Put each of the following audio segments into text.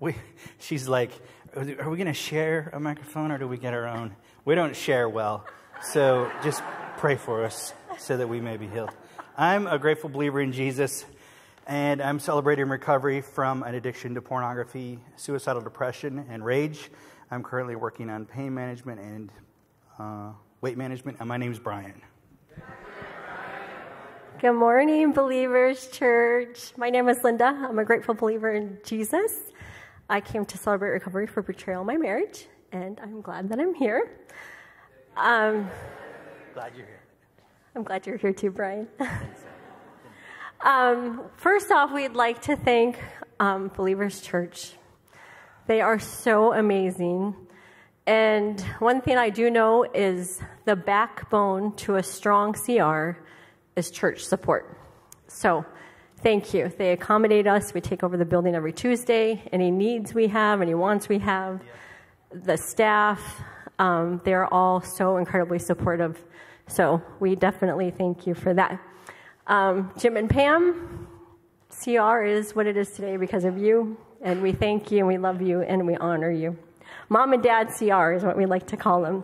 we, she's like, are we going to share a microphone or do we get our own? We don't share well. So just pray for us so that we may be healed. I'm a grateful believer in Jesus, and I'm celebrating recovery from an addiction to pornography, suicidal depression, and rage. I'm currently working on pain management and uh, weight management, and my name is Brian. Good morning, Believers Church. My name is Linda. I'm a grateful believer in Jesus. I came to celebrate recovery for betrayal in my marriage, and I'm glad that I'm here. Um, glad you're here. I'm glad you're here too, Brian. um, first off, we'd like to thank um, Believers Church. They are so amazing. And one thing I do know is the backbone to a strong CR is church support. So, thank you. They accommodate us. We take over the building every Tuesday. Any needs we have, any wants we have, the staff, um, they're all so incredibly supportive. So, we definitely thank you for that. Um, Jim and Pam, CR is what it is today because of you, and we thank you and we love you and we honor you. Mom and Dad CR is what we like to call them.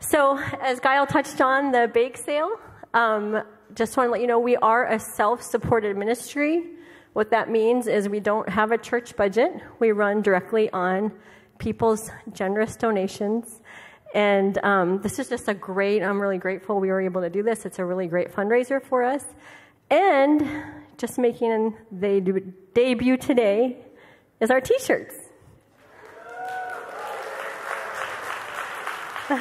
So, as Guile touched on the bake sale, um, just want to let you know we are a self supported ministry. What that means is we don't have a church budget, we run directly on people's generous donations. And um, this is just a great, I'm really grateful we were able to do this. It's a really great fundraiser for us. And just making the debut today is our t shirts.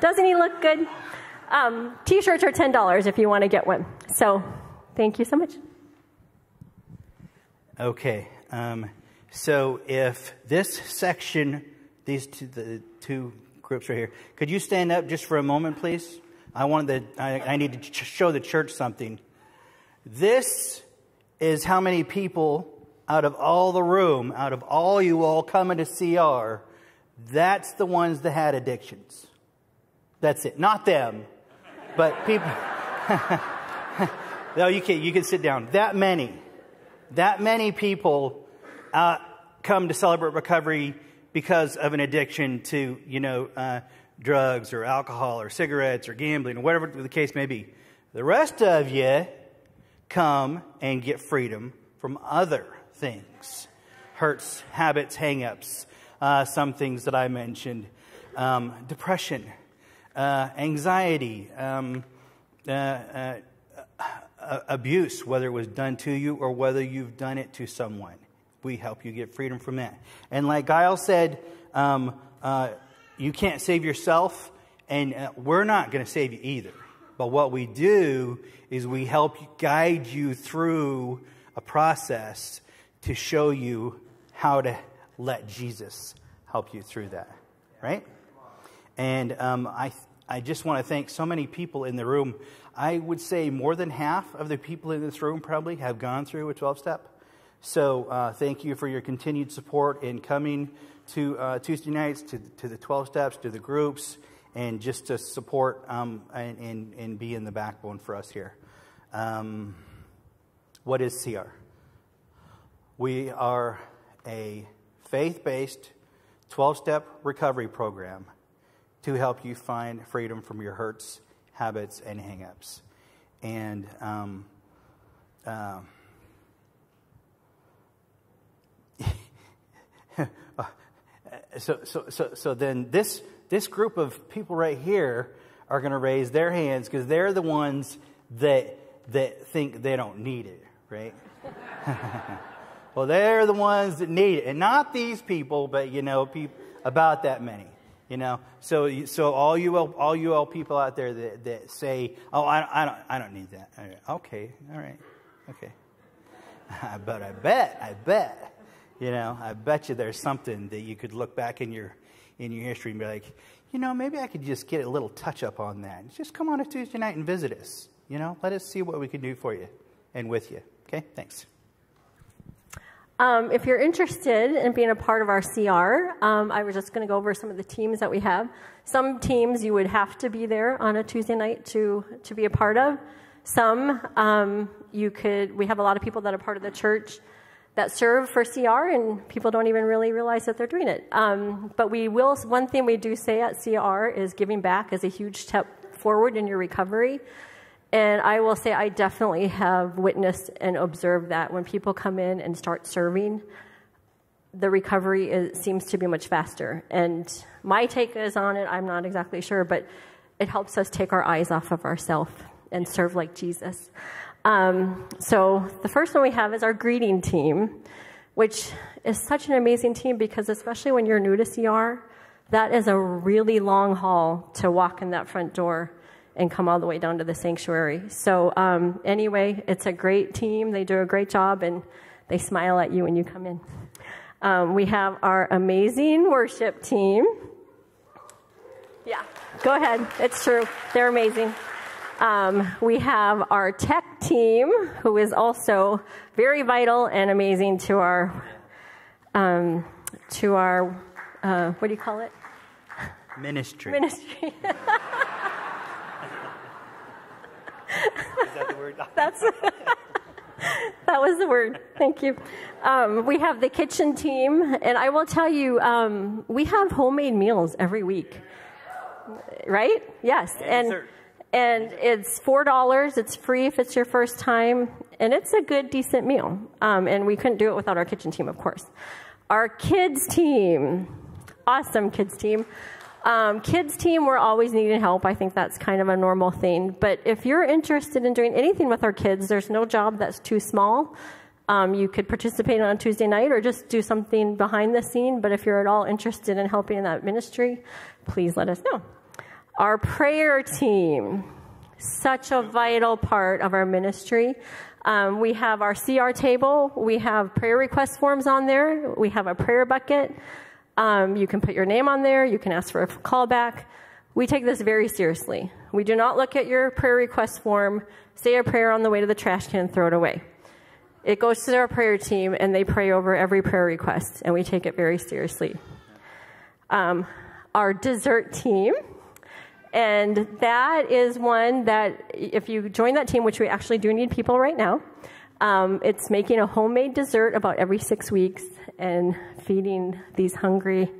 Doesn't he look good? Um, t-shirts are $10 if you want to get one. So thank you so much. Okay. Um, so if this section, these two, the two groups right here, could you stand up just for a moment, please? I wanted to, I, I need to show the church something. This is how many people out of all the room, out of all you all coming to CR, that's the ones that had addictions. That's it. Not them. But people, no, you can, you can sit down. That many, that many people uh, come to celebrate recovery because of an addiction to, you know, uh, drugs or alcohol or cigarettes or gambling or whatever the case may be. The rest of you come and get freedom from other things hurts, habits, hangups, uh, some things that I mentioned, um, depression uh, anxiety, um, uh, uh, abuse, whether it was done to you or whether you've done it to someone. We help you get freedom from that. And like Guile said, um, uh, you can't save yourself, and uh, we're not going to save you either. But what we do is we help guide you through a process to show you how to let Jesus help you through that, right? And um, I, I just want to thank so many people in the room. I would say more than half of the people in this room probably have gone through a 12 step. So uh, thank you for your continued support in coming to uh, Tuesday nights, to, to the 12 steps, to the groups, and just to support um, and, and, and, be in the backbone for us here. Um, what is CR? We are a faith based 12 step recovery program to help you find freedom from your hurts, habits, and hangups. And um, uh, so, so, so, so then this, this group of people right here are going to raise their hands because they're the ones that, that think they don't need it, right? well, they're the ones that need it. And not these people, but, you know, people, about that many. You know, so so all you all you all people out there that, that say, "Oh, I, I don't I don't need that." Okay, all right, okay. but I bet I bet you know I bet you there's something that you could look back in your in your history and be like, you know, maybe I could just get a little touch up on that. Just come on a Tuesday night and visit us. You know, let us see what we can do for you and with you. Okay, thanks. Um, if you're interested in being a part of our CR, um, I was just going to go over some of the teams that we have. Some teams you would have to be there on a Tuesday night to, to be a part of. Some um, you could, we have a lot of people that are part of the church that serve for CR, and people don't even really realize that they're doing it. Um, but we will. One thing we do say at CR is giving back is a huge step forward in your recovery. And I will say, I definitely have witnessed and observed that when people come in and start serving, the recovery is, seems to be much faster. And my take is on it, I'm not exactly sure, but it helps us take our eyes off of ourselves and serve like Jesus. Um, so the first one we have is our greeting team, which is such an amazing team because especially when you're new to CR, that is a really long haul to walk in that front door and come all the way down to the sanctuary. So um, anyway, it's a great team. They do a great job and they smile at you when you come in. Um, we have our amazing worship team. Yeah, go ahead. It's true. They're amazing. Um, we have our tech team, who is also very vital and amazing to our um, to our uh, what do you call it? Ministry. Ministry. Is that the word? That's that was the word. Thank you. Um, we have the kitchen team, and I will tell you, um, we have homemade meals every week. Right? Yes, and dessert. and it's four dollars. It's free if it's your first time, and it's a good, decent meal. Um, and we couldn't do it without our kitchen team, of course. Our kids team, awesome kids team. Um, kids team, we're always needing help. I think that's kind of a normal thing. But if you're interested in doing anything with our kids, there's no job that's too small. Um, you could participate on Tuesday night or just do something behind the scene. But if you're at all interested in helping in that ministry, please let us know. Our prayer team, such a vital part of our ministry. Um, we have our CR table. We have prayer request forms on there. We have a prayer bucket. Um, you can put your name on there. You can ask for a callback. We take this very seriously. We do not look at your prayer request form, say a prayer on the way to the trash can, and throw it away. It goes to our prayer team, and they pray over every prayer request, and we take it very seriously. Um, our dessert team, and that is one that if you join that team, which we actually do need people right now, um, it's making a homemade dessert about every six weeks and feeding these hungry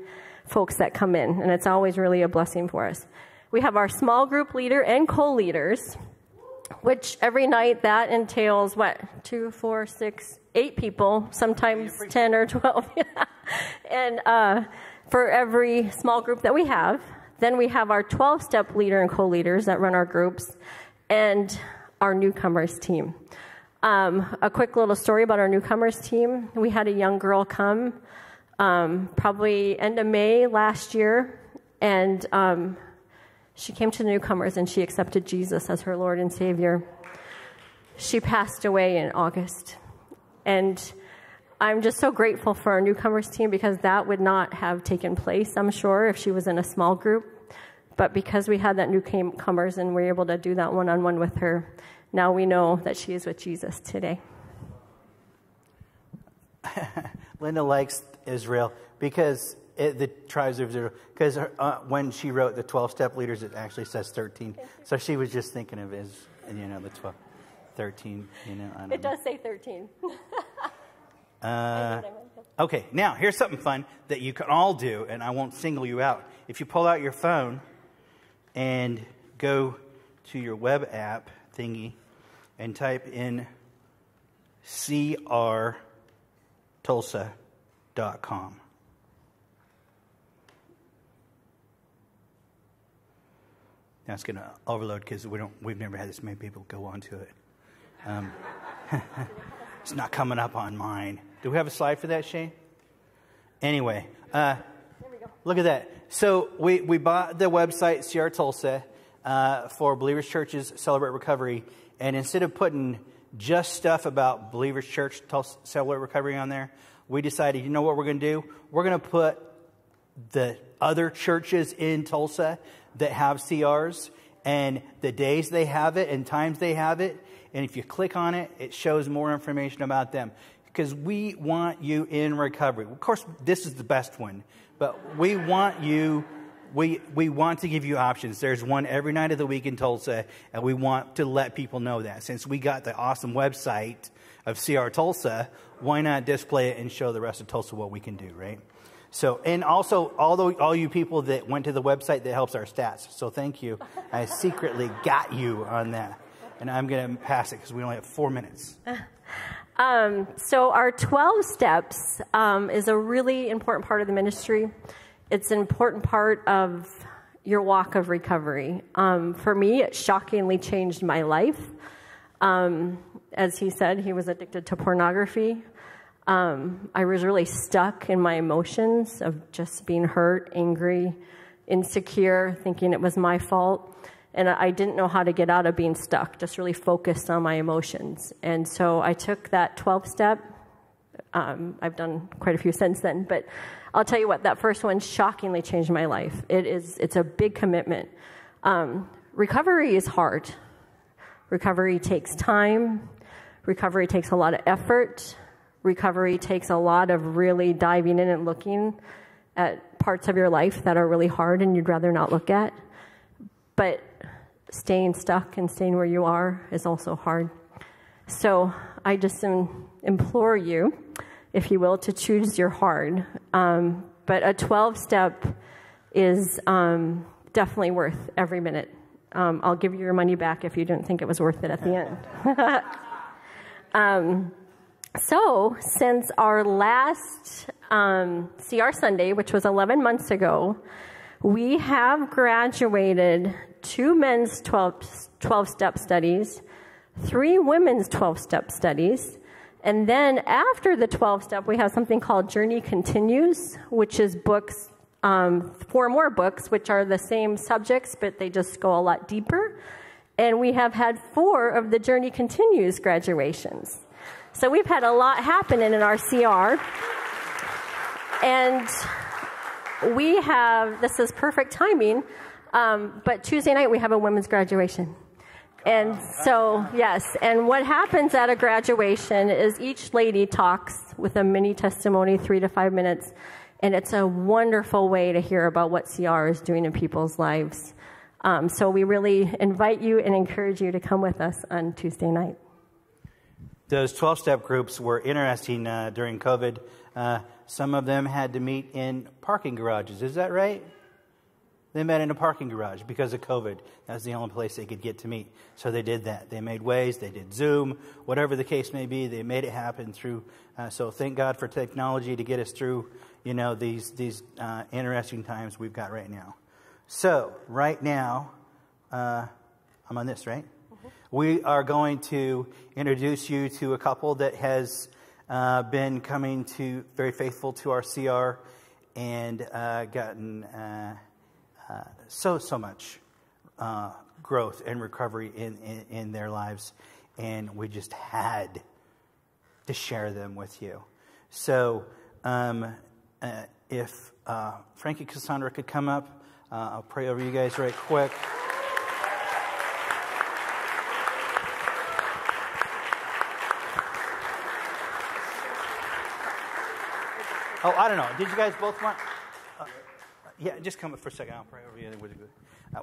folks that come in, and it's always really a blessing for us. We have our small group leader and co leaders, which every night that entails what? Two, four, six, eight people, sometimes 10 or 12. and uh, for every small group that we have, then we have our 12 step leader and co leaders that run our groups, and our newcomers team. Um, a quick little story about our newcomers team. We had a young girl come um, probably end of May last year, and um, she came to the newcomers and she accepted Jesus as her Lord and Savior. She passed away in August. And I'm just so grateful for our newcomers team because that would not have taken place, I'm sure, if she was in a small group. But because we had that newcomers and we were able to do that one on one with her, now we know that she is with Jesus today. Linda likes Israel because it, the tribes of Israel, because uh, when she wrote the 12 step leaders, it actually says 13. So she was just thinking of is, and you know, the 12, 13, you know. I don't It know. does say 13. Uh, okay, now here's something fun that you can all do, and I won't single you out. If you pull out your phone and go to your web app thingy and type in crtulsa.com. Now it's going to overload because we don't. We've never had this many people go onto it. Um, it's not coming up on mine. Do we have a slide for that, Shane? Anyway, uh, look at that. So we, we bought the website CR Tulsa uh, for Believers Churches Celebrate Recovery, and instead of putting just stuff about Believers Church Tulsa Celebrate Recovery on there, we decided, you know what we're going to do? We're going to put the other churches in Tulsa that have CRs and the days they have it and times they have it. And if you click on it, it shows more information about them. Because we want you in recovery. Of course, this is the best one, but we want you we, we want to give you options. There's one every night of the week in Tulsa, and we want to let people know that. Since we got the awesome website of CR Tulsa, why not display it and show the rest of Tulsa what we can do, right? So, and also all, the, all you people that went to the website, that helps our stats. So thank you. I secretly got you on that. And I'm going to pass it because we only have four minutes. Um, so our 12 steps um, is a really important part of the ministry. It's an important part of your walk of recovery. Um, for me, it shockingly changed my life. Um, as he said, he was addicted to pornography. Um, I was really stuck in my emotions of just being hurt, angry, insecure, thinking it was my fault and I didn't know how to get out of being stuck, just really focused on my emotions. And so I took that 12 step. Um, I've done quite a few since then, but I'll tell you what, that first one shockingly changed my life. It is, it's a big commitment. Um, recovery is hard. Recovery takes time. Recovery takes a lot of effort. Recovery takes a lot of really diving in and looking at parts of your life that are really hard and you'd rather not look at. But staying stuck and staying where you are is also hard. So I just implore you, if you will, to choose your hard. Um, but a 12 step is um, definitely worth every minute. Um, I'll give you your money back if you didn't think it was worth it at the end. Um, so, since our last um, CR Sunday, which was 11 months ago, we have graduated two men's 12, 12 step studies, three women's 12 step studies, and then after the 12 step, we have something called Journey Continues, which is books, um, four more books, which are the same subjects, but they just go a lot deeper. And we have had four of the Journey Continues graduations. So we've had a lot happening in our CR. And we have, this is perfect timing, um, but Tuesday night we have a women's graduation. And so, yes, and what happens at a graduation is each lady talks with a mini testimony, three to five minutes, and it's a wonderful way to hear about what CR is doing in people's lives. Um, so we really invite you and encourage you to come with us on Tuesday night. Those 12 step groups were interesting uh, during COVID. Uh, some of them had to meet in parking garages. Is that right? They met in a parking garage because of COVID. That's the only place they could get to meet. So they did that. They made ways, they did Zoom, whatever the case may be, they made it happen through. Uh, so thank God for technology to get us through, you know, these, these uh, interesting times we've got right now. So, right now, uh, I'm on this, right? Mm-hmm. We are going to introduce you to a couple that has uh, been coming to very faithful to our CR and uh, gotten uh, uh, so, so much uh, growth and recovery in, in, in, their lives, and we just had to share them with you. So, um, uh, if uh, Frankie Cassandra could come up, uh, I'll pray over you guys right quick. Oh, I don't know. Did you guys both want? yeah, just come up for a second. I'll pray over you.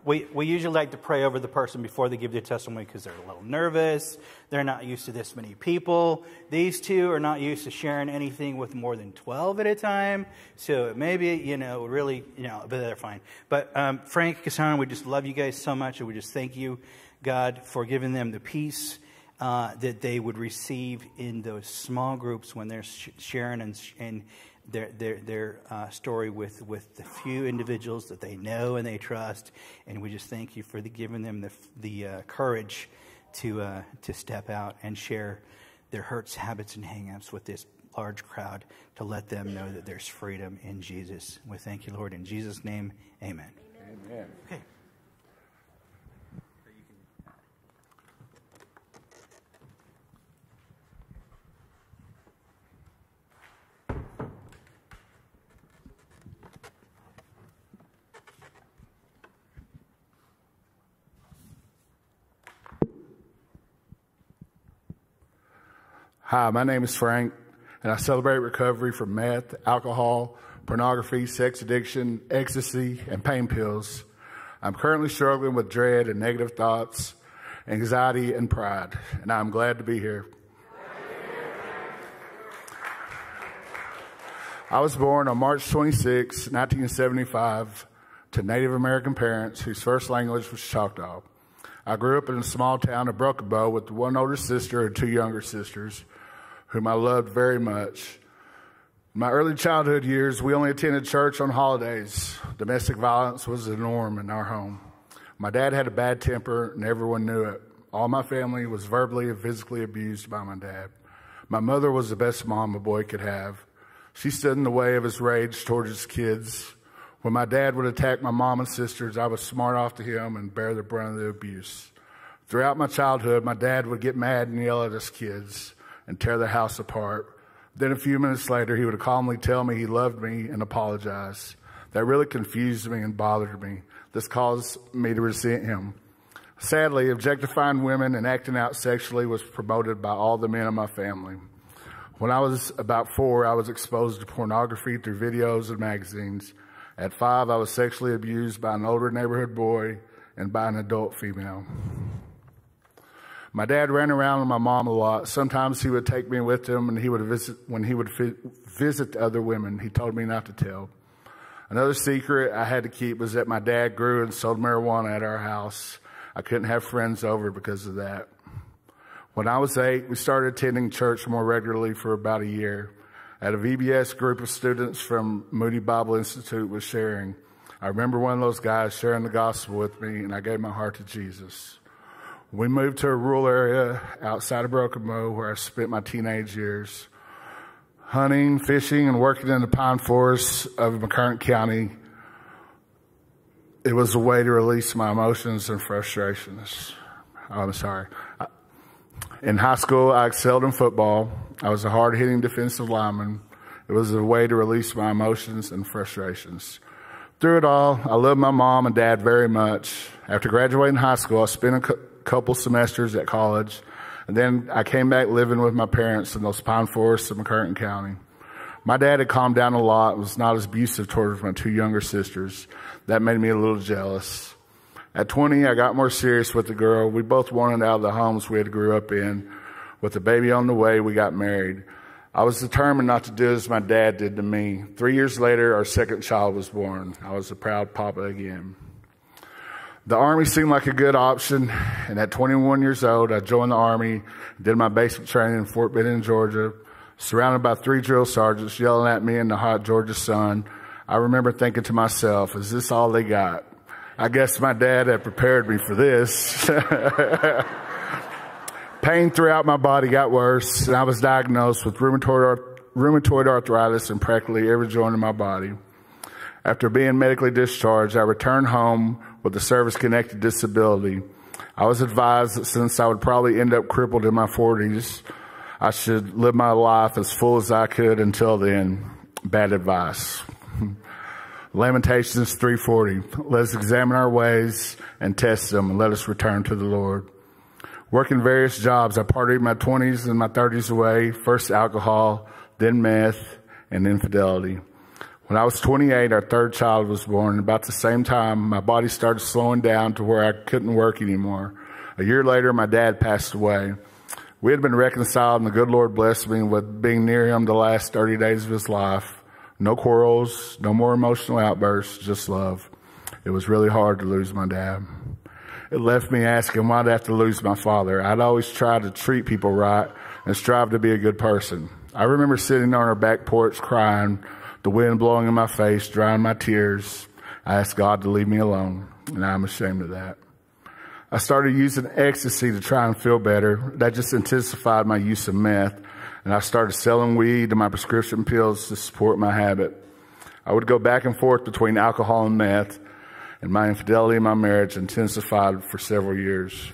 We, we usually like to pray over the person before they give their testimony because they're a little nervous. They're not used to this many people. These two are not used to sharing anything with more than 12 at a time. So maybe, you know, really, you know, but they're fine. But um, Frank, Cassandra, we just love you guys so much. And we just thank you, God, for giving them the peace uh, that they would receive in those small groups when they're sh- sharing and, and their, their, their uh, story with, with the few individuals that they know and they trust. And we just thank you for the, giving them the, the uh, courage to, uh, to step out and share their hurts, habits, and hangups with this large crowd to let them know that there's freedom in Jesus. We thank you, Lord. In Jesus' name, amen. Amen. Okay. Hi, my name is Frank, and I celebrate recovery from meth, alcohol, pornography, sex addiction, ecstasy, and pain pills. I'm currently struggling with dread and negative thoughts, anxiety, and pride, and I'm glad to be here. I was born on March 26, 1975, to Native American parents whose first language was Choctaw. I grew up in a small town of Broken Bow with one older sister and two younger sisters, whom I loved very much. In my early childhood years, we only attended church on holidays. Domestic violence was the norm in our home. My dad had a bad temper, and everyone knew it. All my family was verbally and physically abused by my dad. My mother was the best mom a boy could have. She stood in the way of his rage towards his kids. When my dad would attack my mom and sisters, I would smart off to him and bear the brunt of the abuse. Throughout my childhood, my dad would get mad and yell at us kids and tear the house apart. Then a few minutes later, he would calmly tell me he loved me and apologize. That really confused me and bothered me. This caused me to resent him. Sadly, objectifying women and acting out sexually was promoted by all the men in my family. When I was about four, I was exposed to pornography through videos and magazines. At five, I was sexually abused by an older neighborhood boy and by an adult female. My dad ran around with my mom a lot. Sometimes he would take me with him, and he would visit when he would visit other women. He told me not to tell. Another secret I had to keep was that my dad grew and sold marijuana at our house. I couldn't have friends over because of that. When I was eight, we started attending church more regularly for about a year. At a VBS group of students from Moody Bible Institute was sharing. I remember one of those guys sharing the gospel with me, and I gave my heart to Jesus. We moved to a rural area outside of Broken Bow where I spent my teenage years. Hunting, fishing, and working in the pine forests of McCurtain County. It was a way to release my emotions and frustrations. I'm sorry. In high school, I excelled in football. I was a hard hitting defensive lineman. It was a way to release my emotions and frustrations. Through it all, I loved my mom and dad very much. After graduating high school, I spent a couple semesters at college, and then I came back living with my parents in those pine forests of McCurtain County. My dad had calmed down a lot was not as abusive towards my two younger sisters. That made me a little jealous. At 20, I got more serious with the girl. We both wanted out of the homes we had grew up in. With the baby on the way, we got married. I was determined not to do as my dad did to me. Three years later, our second child was born. I was a proud papa again. The Army seemed like a good option, and at 21 years old, I joined the Army, did my basic training in Fort Benning, Georgia, surrounded by three drill sergeants yelling at me in the hot Georgia sun. I remember thinking to myself, is this all they got? I guess my dad had prepared me for this. Pain throughout my body got worse, and I was diagnosed with rheumatoid, rheumatoid arthritis in practically every joint in my body. After being medically discharged, I returned home with a service connected disability. I was advised that since I would probably end up crippled in my 40s, I should live my life as full as I could until then. Bad advice. Lamentations 3:40. Let us examine our ways and test them, and let us return to the Lord. Working various jobs, I partied my 20s and my 30s away. First alcohol, then meth, and infidelity. When I was 28, our third child was born. About the same time, my body started slowing down to where I couldn't work anymore. A year later, my dad passed away. We had been reconciled, and the good Lord blessed me with being near him the last 30 days of his life. No quarrels, no more emotional outbursts, just love. It was really hard to lose my dad. It left me asking why'd I have to lose my father. I'd always try to treat people right and strive to be a good person. I remember sitting on our back porch crying, the wind blowing in my face, drying my tears. I asked God to leave me alone, and I'm ashamed of that. I started using ecstasy to try and feel better. That just intensified my use of meth and I started selling weed and my prescription pills to support my habit. I would go back and forth between alcohol and meth, and my infidelity in my marriage intensified for several years.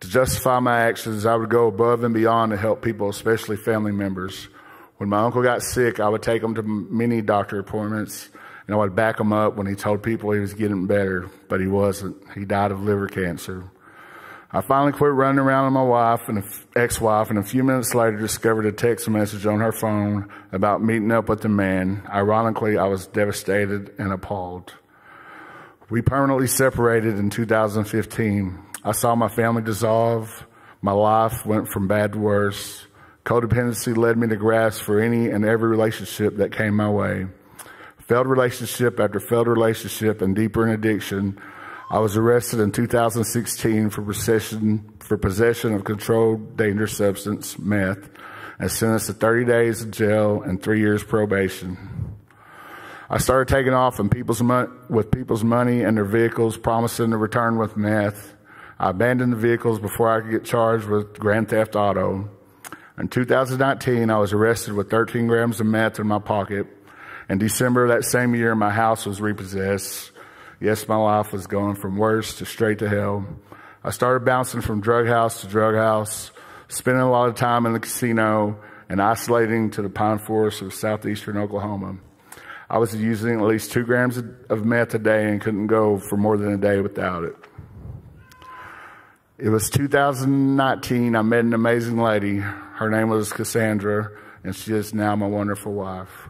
To justify my actions, I would go above and beyond to help people, especially family members. When my uncle got sick, I would take him to many doctor appointments, and I would back him up when he told people he was getting better, but he wasn't. He died of liver cancer. I finally quit running around with my wife and ex-wife, and a few minutes later discovered a text message on her phone about meeting up with the man. Ironically, I was devastated and appalled. We permanently separated in 2015. I saw my family dissolve. My life went from bad to worse. Codependency led me to grasp for any and every relationship that came my way. Failed relationship after failed relationship and deeper in addiction I was arrested in 2016 for possession, for possession of controlled dangerous substance, meth, and sentenced to 30 days in jail and three years probation. I started taking off people's with people's money and their vehicles, promising to return with meth. I abandoned the vehicles before I could get charged with grand theft auto. In 2019, I was arrested with 13 grams of meth in my pocket. In December of that same year, my house was repossessed. Yes, my life was going from worse to straight to hell. I started bouncing from drug house to drug house, spending a lot of time in the casino and isolating to the pine forests of southeastern Oklahoma. I was using at least two grams of meth a day and couldn't go for more than a day without it. It was 2019. I met an amazing lady. Her name was Cassandra, and she is now my wonderful wife.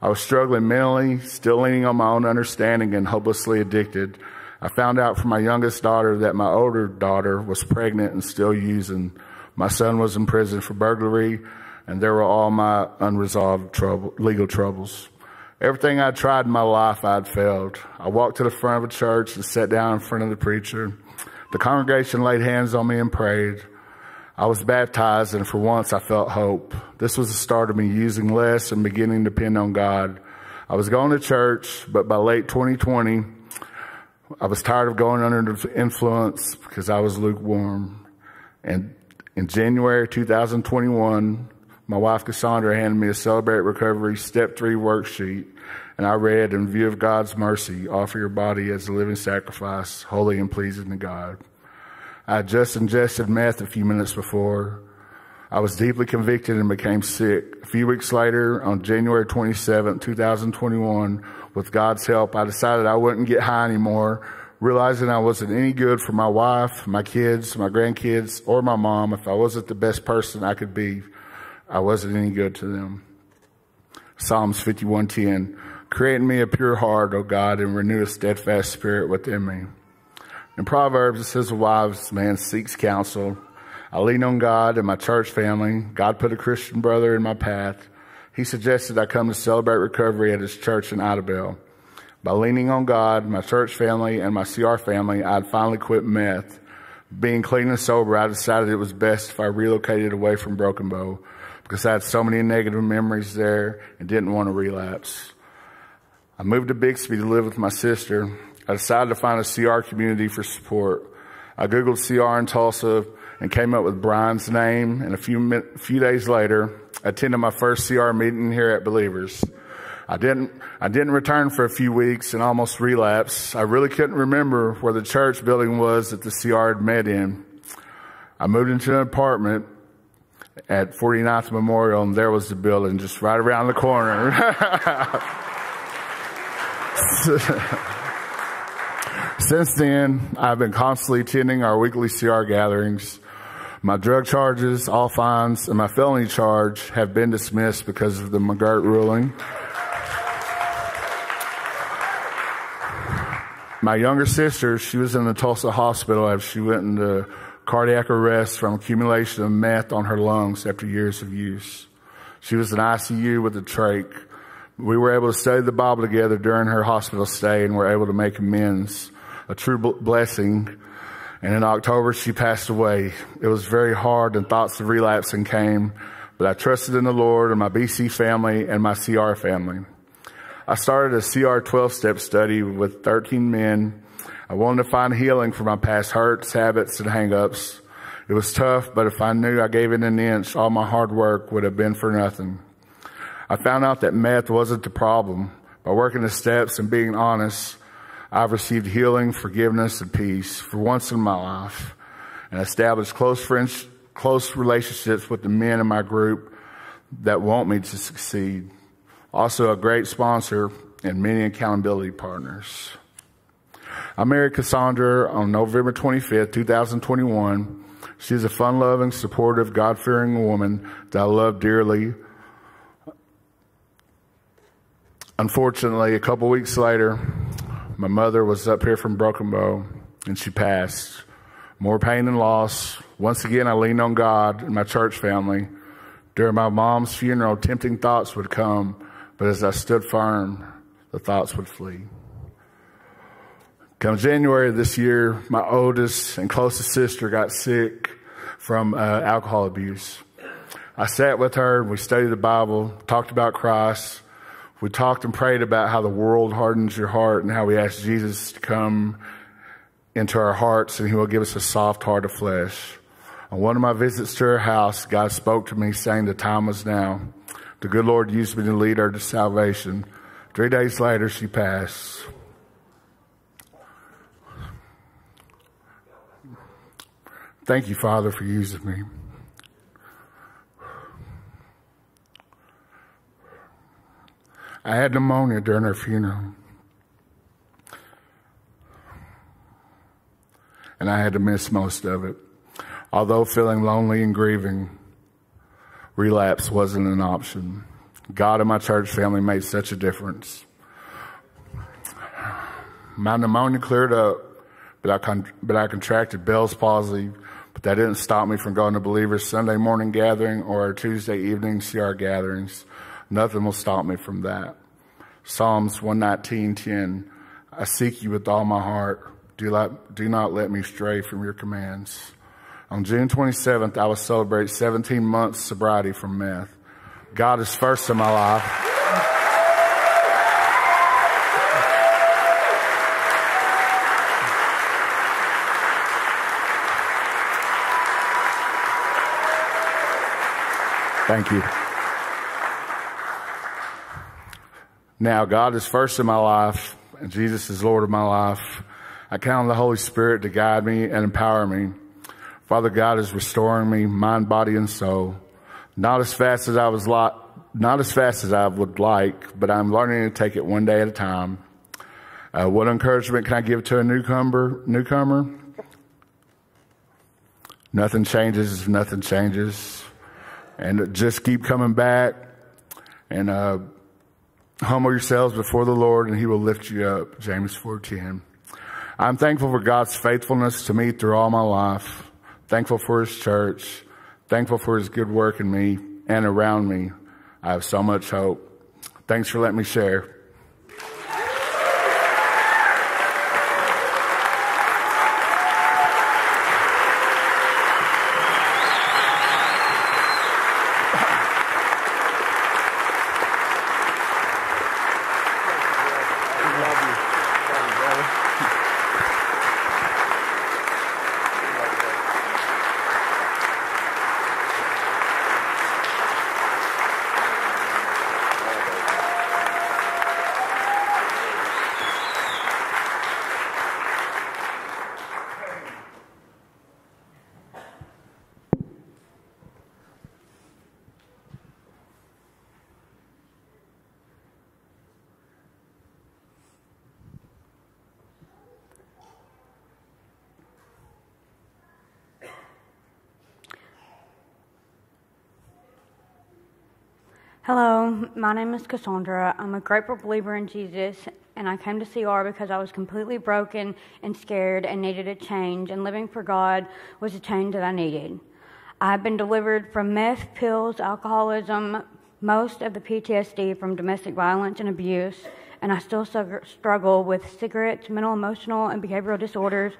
I was struggling mentally, still leaning on my own understanding and hopelessly addicted. I found out from my youngest daughter that my older daughter was pregnant and still using. My son was in prison for burglary, and there were all my unresolved trouble, legal troubles. Everything I'd tried in my life, I'd failed. I walked to the front of a church and sat down in front of the preacher. The congregation laid hands on me and prayed. I was baptized, and for once I felt hope. This was the start of me using less and beginning to depend on God. I was going to church, but by late 2020, I was tired of going under the influence because I was lukewarm. And in January 2021, my wife Cassandra handed me a Celebrate Recovery Step 3 worksheet, and I read, In view of God's mercy, offer your body as a living sacrifice, holy and pleasing to God. I just ingested meth a few minutes before. I was deeply convicted and became sick. A few weeks later, on January 27, 2021, with God's help, I decided I wouldn't get high anymore, realizing I wasn't any good for my wife, my kids, my grandkids, or my mom. If I wasn't the best person I could be, I wasn't any good to them. Psalms 51:10, create in me a pure heart, O God, and renew a steadfast spirit within me. In Proverbs, it says, a wise man seeks counsel. I lean on God and my church family. God put a Christian brother in my path. He suggested I come to celebrate recovery at his church in Idabel. By leaning on God, my church family, and my CR family, I'd finally quit meth. Being clean and sober, I decided it was best if I relocated away from Broken Bow because I had so many negative memories there and didn't want to relapse. I moved to Bixby to live with my sister. I decided to find a CR community for support. I Googled CR in Tulsa and came up with Brian's name. And a few, few days later, attended my first CR meeting here at Believers. I didn't, I didn't return for a few weeks and almost relapsed. I really couldn't remember where the church building was that the CR had met in. I moved into an apartment at 49th Memorial and there was the building just right around the corner. Since then, I've been constantly attending our weekly CR gatherings. My drug charges, all fines, and my felony charge have been dismissed because of the McGirt ruling. My younger sister, she was in the Tulsa hospital after she went into cardiac arrest from accumulation of meth on her lungs after years of use. She was in ICU with a trach. We were able to study the Bible together during her hospital stay and were able to make amends a true blessing. And in October, she passed away. It was very hard and thoughts of relapsing came, but I trusted in the Lord and my BC family and my CR family. I started a CR 12 step study with 13 men. I wanted to find healing for my past hurts, habits, and hangups. It was tough, but if I knew I gave it an inch, all my hard work would have been for nothing. I found out that meth wasn't the problem. By working the steps and being honest, I've received healing, forgiveness, and peace for once in my life and established close friends, close relationships with the men in my group that want me to succeed. Also a great sponsor and many accountability partners. I married Cassandra on November 25th, 2021. She's a fun loving, supportive, God fearing woman that I love dearly. Unfortunately, a couple weeks later, my mother was up here from Broken Bow and she passed. More pain and loss. Once again, I leaned on God and my church family. During my mom's funeral, tempting thoughts would come, but as I stood firm, the thoughts would flee. Come January of this year, my oldest and closest sister got sick from uh, alcohol abuse. I sat with her, we studied the Bible, talked about Christ. We talked and prayed about how the world hardens your heart and how we ask Jesus to come into our hearts and he will give us a soft heart of flesh. On one of my visits to her house, God spoke to me saying the time was now. The good Lord used me to lead her to salvation. Three days later, she passed. Thank you, Father, for using me. I had pneumonia during her funeral. And I had to miss most of it. Although feeling lonely and grieving, relapse wasn't an option. God and my church family made such a difference. My pneumonia cleared up, but I, con- but I contracted Bell's palsy, but that didn't stop me from going to Believers Sunday morning gathering or Tuesday evening CR gatherings. Nothing will stop me from that. Psalms 119.10, I seek you with all my heart. Do not, do not let me stray from your commands. On June 27th, I will celebrate 17 months sobriety from meth. God is first in my life. Thank you. Now, God is first in my life, and Jesus is Lord of my life. I count on the Holy Spirit to guide me and empower me. Father God is restoring me, mind, body, and soul. Not as fast as I was like, not as fast as I would like, but I'm learning to take it one day at a time. Uh, what encouragement can I give to a newcomer? Newcomer? Nothing changes. Nothing changes, and just keep coming back and uh, humble yourselves before the Lord, and He will lift you up. James four ten. I'm thankful for God's faithfulness to me through all my life thankful for his church, thankful for his good work in me and around me. I have so much hope. Thanks for letting me share. My name is Cassandra. I'm a grateful believer in Jesus, and I came to CR because I was completely broken and scared and needed a change, and living for God was a change that I needed. I've been delivered from meth, pills, alcoholism, most of the PTSD from domestic violence and abuse, and I still struggle with cigarettes, mental, emotional, and behavioral disorders,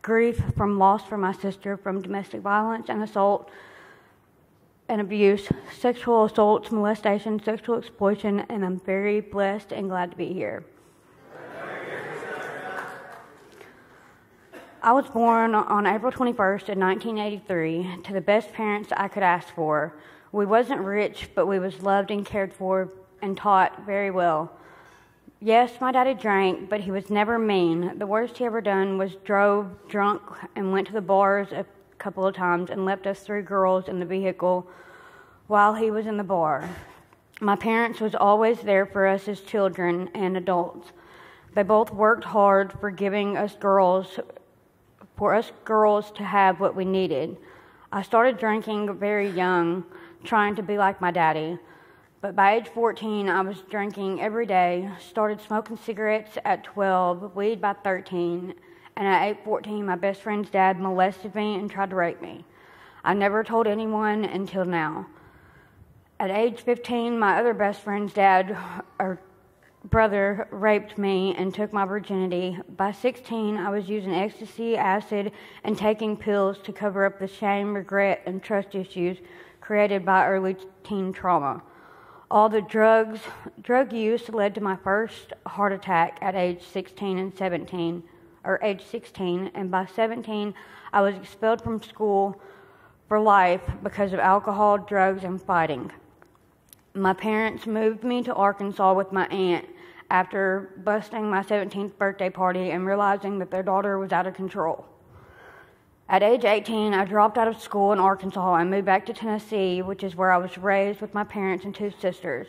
grief from loss for my sister from domestic violence and assault and abuse, sexual assaults, molestation, sexual exploitation, and I'm very blessed and glad to be here. I was born on April 21st in 1983 to the best parents I could ask for. We wasn't rich, but we was loved and cared for and taught very well. Yes, my daddy drank, but he was never mean. The worst he ever done was drove drunk and went to the bars couple of times and left us three girls in the vehicle while he was in the bar. My parents was always there for us as children and adults. They both worked hard for giving us girls, for us girls to have what we needed. I started drinking very young, trying to be like my daddy. But by age 14, I was drinking every day, started smoking cigarettes at 12, weed by 13, and at age 14, my best friend's dad molested me and tried to rape me. I never told anyone until now. At age 15, my other best friend's dad or brother raped me and took my virginity. By 16, I was using ecstasy, acid, and taking pills to cover up the shame, regret, and trust issues created by early teen trauma. All the drugs, drug use led to my first heart attack at age 16 and 17, or age 16, and by 17, I was expelled from school for life because of alcohol, drugs, and fighting. My parents moved me to Arkansas with my aunt after busting my 17th birthday party and realizing that their daughter was out of control. At age 18, I dropped out of school in Arkansas and moved back to Tennessee, which is where I was raised with my parents and two sisters.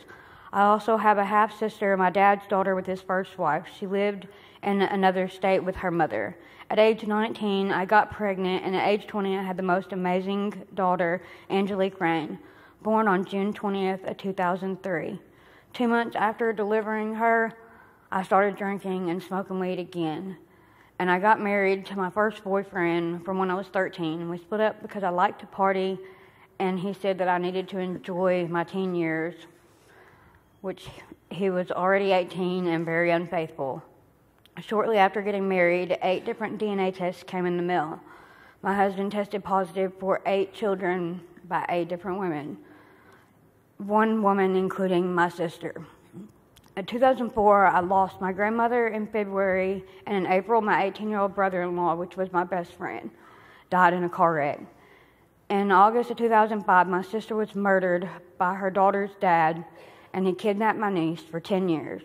I also have a half sister, my dad's daughter, with his first wife. She lived in another state with her mother. At age 19, I got pregnant, and at age 20, I had the most amazing daughter, Angelique Rain, born on June 20th of 2003. Two months after delivering her, I started drinking and smoking weed again and I got married to my first boyfriend from when I was 13. We split up because I liked to party, and he said that I needed to enjoy my teen years, which he was already 18 and very unfaithful. Shortly after getting married, eight different DNA tests came in the mail. My husband tested positive for eight children by eight different women, one woman including my sister. In 2004, I lost my grandmother in February, and in April, my 18 year old brother in law, which was my best friend, died in a car wreck. In August of 2005, my sister was murdered by her daughter's dad, and he kidnapped my niece for 10 years.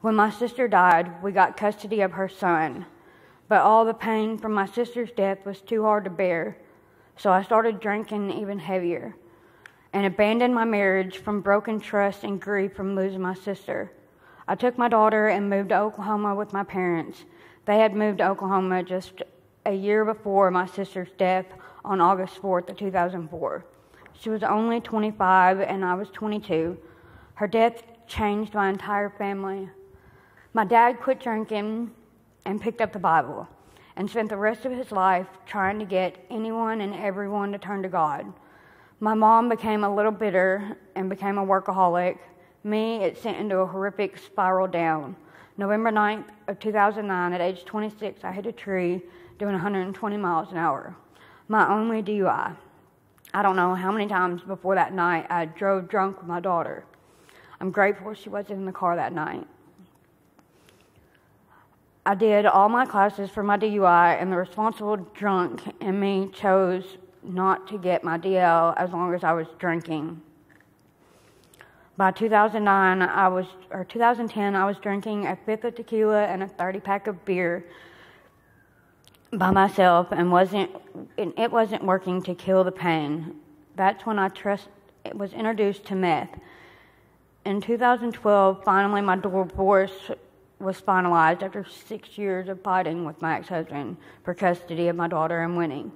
When my sister died, we got custody of her son, but all the pain from my sister's death was too hard to bear, so I started drinking even heavier and abandoned my marriage from broken trust and grief from losing my sister. I took my daughter and moved to Oklahoma with my parents. They had moved to Oklahoma just a year before my sister's death on August 4th of 2004. She was only 25 and I was 22. Her death changed my entire family. My dad quit drinking and picked up the Bible and spent the rest of his life trying to get anyone and everyone to turn to God. My mom became a little bitter and became a workaholic. Me, it sent into a horrific spiral down. November 9th of 2009, at age 26, I hit a tree doing 120 miles an hour. My only DUI. I don't know how many times before that night I drove drunk with my daughter. I'm grateful she wasn't in the car that night. I did all my classes for my DUI, and the responsible drunk in me chose not to get my DL as long as I was drinking. By 2009, I was, or 2010, I was drinking a fifth of tequila and a 30 pack of beer by myself, and wasn't, it wasn't working to kill the pain. That's when I trust, was introduced to meth. In 2012, finally, my divorce was finalized after six years of fighting with my ex husband for custody of my daughter and winning.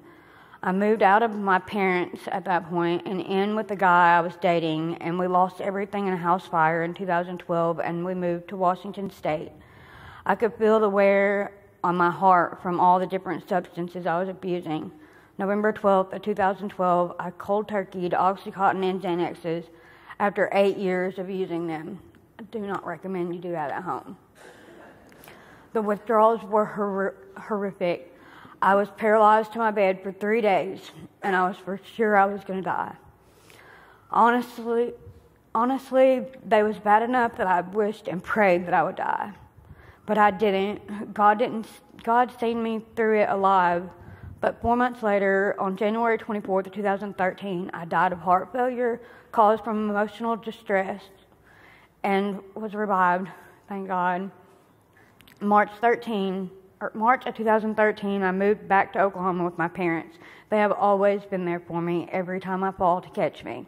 I moved out of my parents at that point and in with the guy I was dating, and we lost everything in a house fire in 2012, and we moved to Washington State. I could feel the wear on my heart from all the different substances I was abusing. November 12th of 2012, I cold turkeyed Oxycontin and Xanaxes after eight years of using them. I do not recommend you do that at home. The withdrawals were hor- horrific I was paralyzed to my bed for three days, and I was for sure I was going to die. Honestly, honestly, they was bad enough that I wished and prayed that I would die, but I didn't. God didn't. God seen me through it alive. But four months later, on January 24th 2013, I died of heart failure caused from emotional distress, and was revived. Thank God. March 13, March of 2013, I moved back to Oklahoma with my parents. They have always been there for me every time I fall to catch me.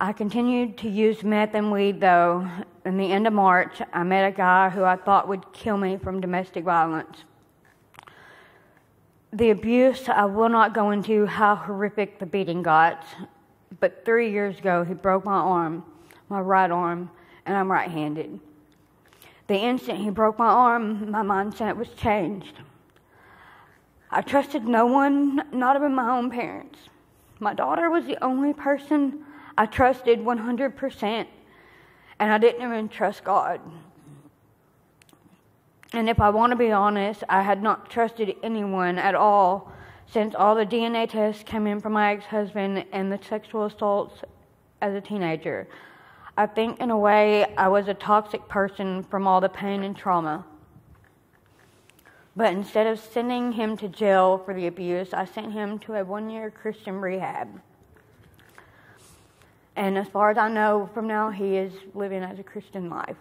I continued to use meth and weed, though. In the end of March, I met a guy who I thought would kill me from domestic violence. The abuse, I will not go into how horrific the beating got, but three years ago, he broke my arm, my right arm, and I'm right handed. The instant he broke my arm, my mindset was changed. I trusted no one, not even my own parents. My daughter was the only person I trusted 100%, and I didn't even trust God. And if I want to be honest, I had not trusted anyone at all since all the DNA tests came in from my ex husband and the sexual assaults as a teenager. I think, in a way, I was a toxic person from all the pain and trauma. But instead of sending him to jail for the abuse, I sent him to a one year Christian rehab. And as far as I know, from now, he is living as a Christian life.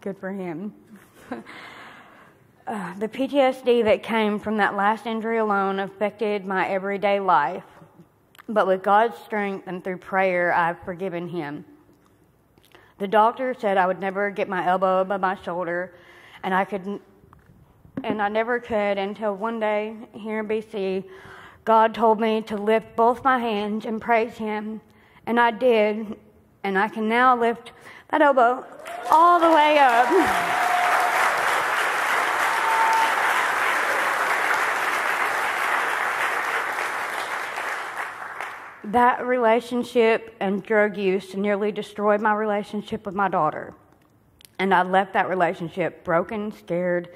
Good for him. uh, the PTSD that came from that last injury alone affected my everyday life. But with God's strength and through prayer, I've forgiven him. The doctor said I would never get my elbow above my shoulder, and I could and I never could until one day here in BC, God told me to lift both my hands and praise Him. And I did, and I can now lift that elbow all the way up. that relationship and drug use nearly destroyed my relationship with my daughter. And I left that relationship broken, scared,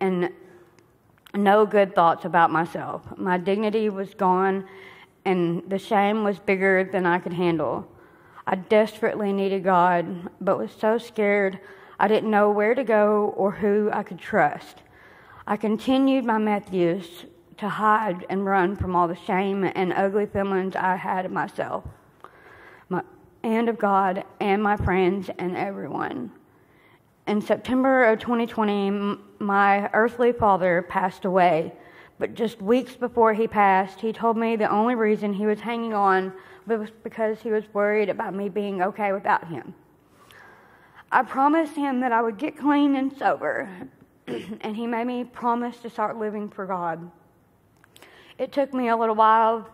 and no good thoughts about myself. My dignity was gone, and the shame was bigger than I could handle. I desperately needed God, but was so scared I didn't know where to go or who I could trust. I continued my use to hide and run from all the shame and ugly feelings I had of myself, my, and of God, and my friends, and everyone. In September of 2020, my earthly father passed away. But just weeks before he passed, he told me the only reason he was hanging on was because he was worried about me being okay without him. I promised him that I would get clean and sober, and he made me promise to start living for God. It took me a little while,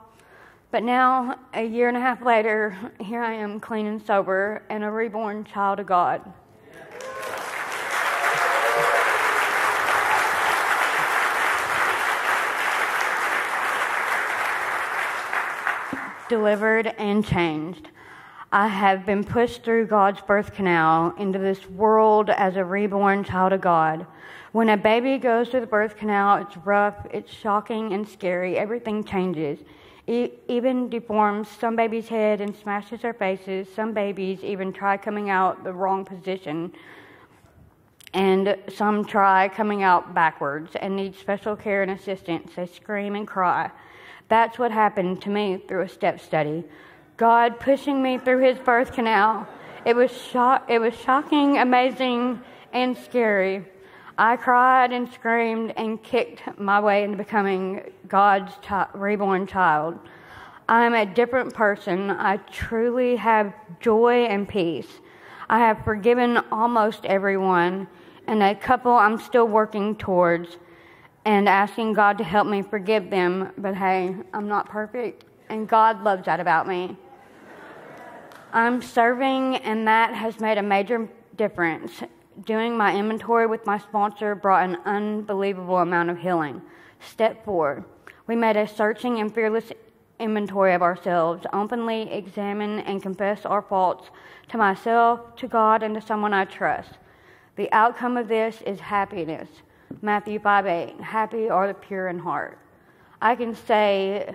but now, a year and a half later, here I am clean and sober and a reborn child of God. Delivered, and changed. I have been pushed through God's birth canal into this world as a reborn child of God. When a baby goes through the birth canal, it's rough, it's shocking and scary. Everything changes. It even deforms some babies' head and smashes their faces. Some babies even try coming out the wrong position. And some try coming out backwards and need special care and assistance. They scream and cry. That's what happened to me through a step study. God pushing me through his birth canal. It was, shock, it was shocking, amazing, and scary. I cried and screamed and kicked my way into becoming God's chi- reborn child. I'm a different person. I truly have joy and peace. I have forgiven almost everyone, and a couple I'm still working towards and asking God to help me forgive them. But hey, I'm not perfect, and God loves that about me. I'm serving, and that has made a major difference. Doing my inventory with my sponsor brought an unbelievable amount of healing. Step four, we made a searching and fearless inventory of ourselves, openly examine and confess our faults to myself, to God, and to someone I trust. The outcome of this is happiness. Matthew 5 8. Happy are the pure in heart. I can say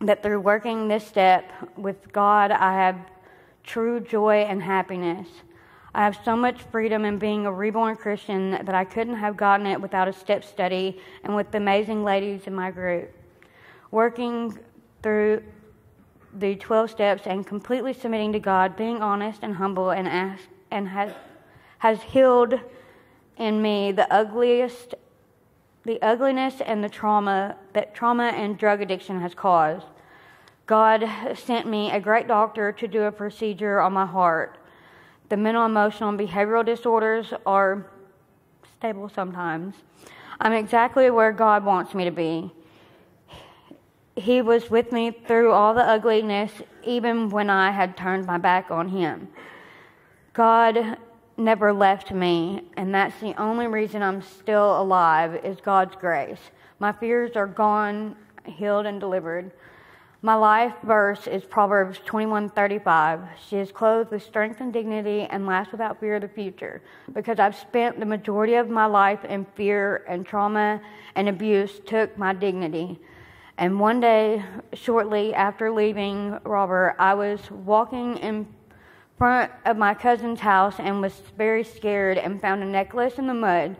that through working this step with God, I have true joy and happiness. I have so much freedom in being a reborn Christian that I couldn't have gotten it without a step study and with the amazing ladies in my group. Working through the 12 steps and completely submitting to God, being honest and humble and ask, and has, has healed in me the ugliest the ugliness and the trauma that trauma and drug addiction has caused. God sent me a great doctor to do a procedure on my heart. The mental, emotional, and behavioral disorders are stable sometimes. I'm exactly where God wants me to be. He was with me through all the ugliness, even when I had turned my back on Him. God never left me, and that's the only reason I'm still alive is God's grace. My fears are gone, healed, and delivered. My life verse is Proverbs 21:35. She is clothed with strength and dignity and laughs without fear of the future. Because I've spent the majority of my life in fear and trauma and abuse took my dignity. And one day, shortly after leaving Robert, I was walking in front of my cousin's house and was very scared and found a necklace in the mud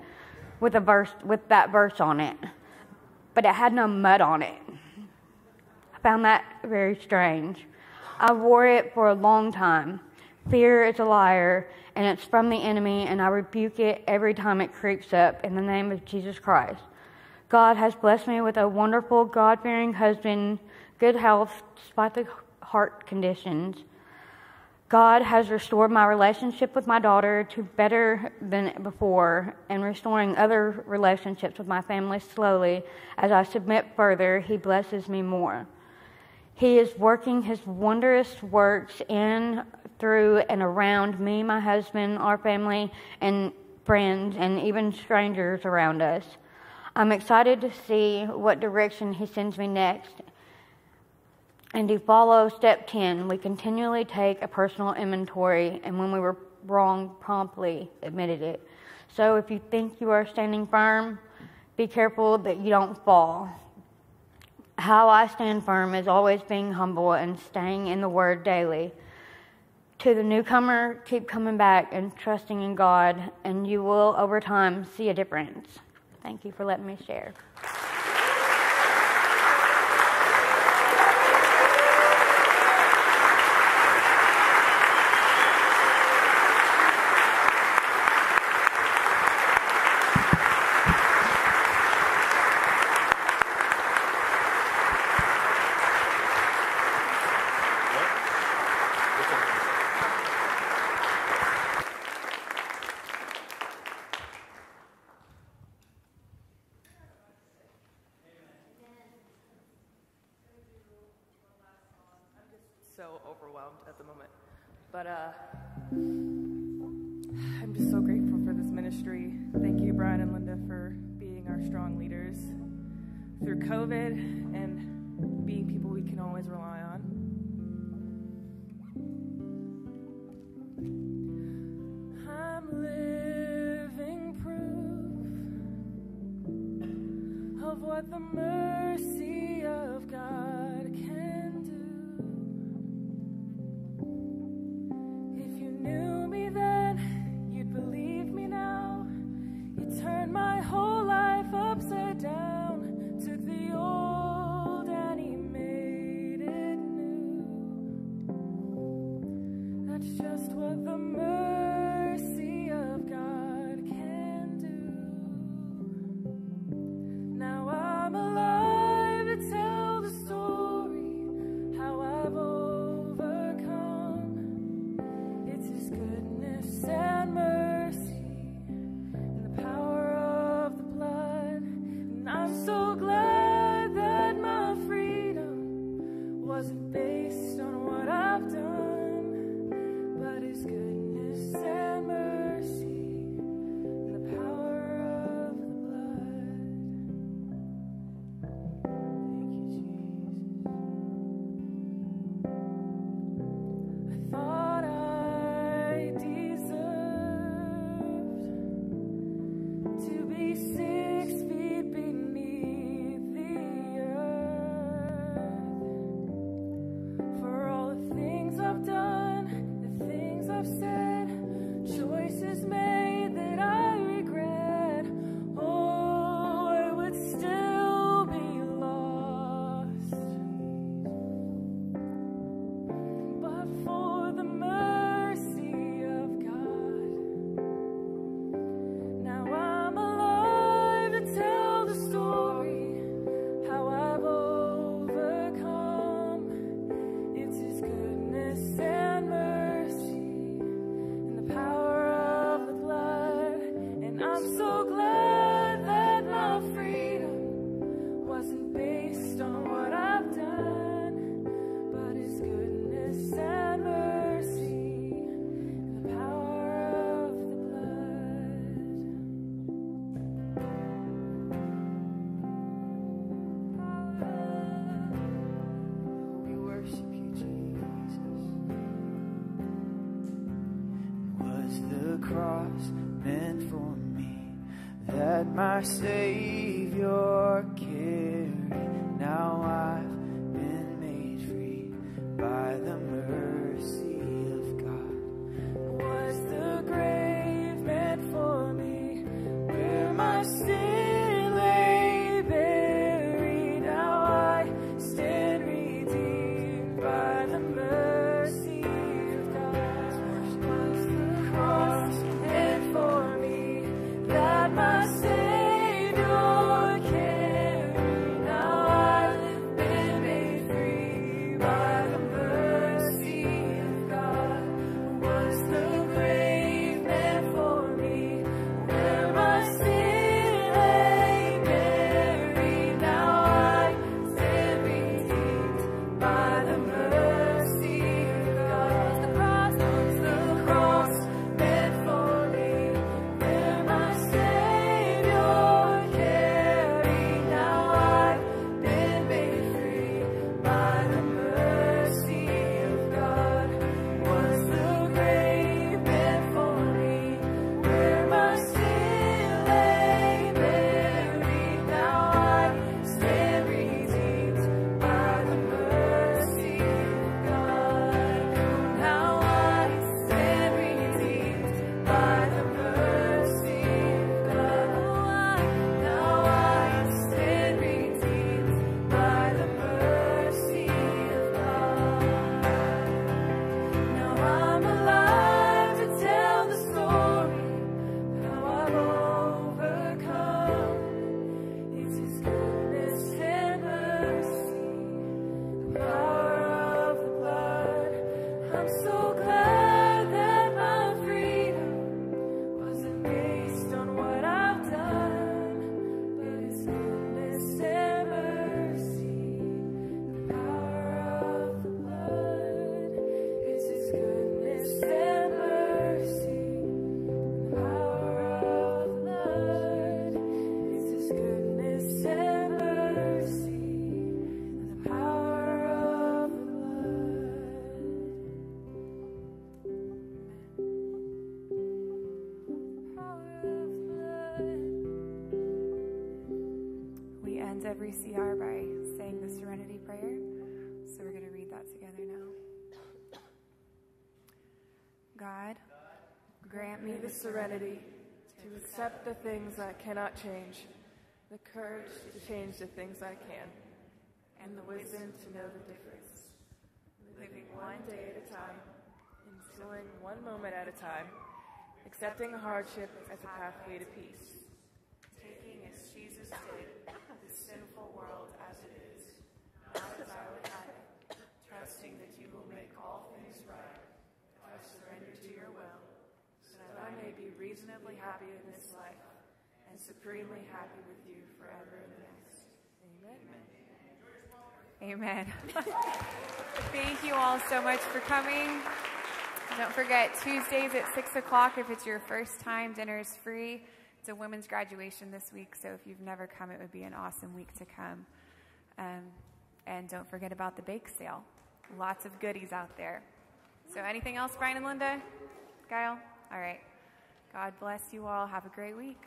with a verse with that verse on it. But it had no mud on it. I found that very strange. I wore it for a long time. Fear is a liar and it's from the enemy and I rebuke it every time it creeps up in the name of Jesus Christ. God has blessed me with a wonderful, God fearing husband, good health despite the heart conditions. God has restored my relationship with my daughter to better than before and restoring other relationships with my family slowly. As I submit further, He blesses me more. He is working His wondrous works in, through, and around me, my husband, our family, and friends, and even strangers around us. I'm excited to see what direction He sends me next. And to follow step 10, we continually take a personal inventory, and when we were wrong, promptly admitted it. So if you think you are standing firm, be careful that you don't fall. How I stand firm is always being humble and staying in the Word daily. To the newcomer, keep coming back and trusting in God, and you will, over time, see a difference. Thank you for letting me share. 3CR by saying the Serenity Prayer. So we're going to read that together now. God, grant me the serenity to accept the things I cannot change, the courage to change the things I can, and the wisdom to know the difference. Living one day at a time, enjoying one moment at a time, accepting hardship as a pathway to peace, taking as Jesus did sinful world as it is, not as I would have it, trusting that you will make all things right. I surrender to your will, so that I may be reasonably happy in this life and supremely happy with you forever the next. Amen. Amen. Thank you all so much for coming. Don't forget, Tuesdays at 6 o'clock, if it's your first time, dinner is free. A women's graduation this week, so if you've never come, it would be an awesome week to come. Um, and don't forget about the bake sale. Lots of goodies out there. So, anything else, Brian and Linda? Kyle? All right. God bless you all. Have a great week.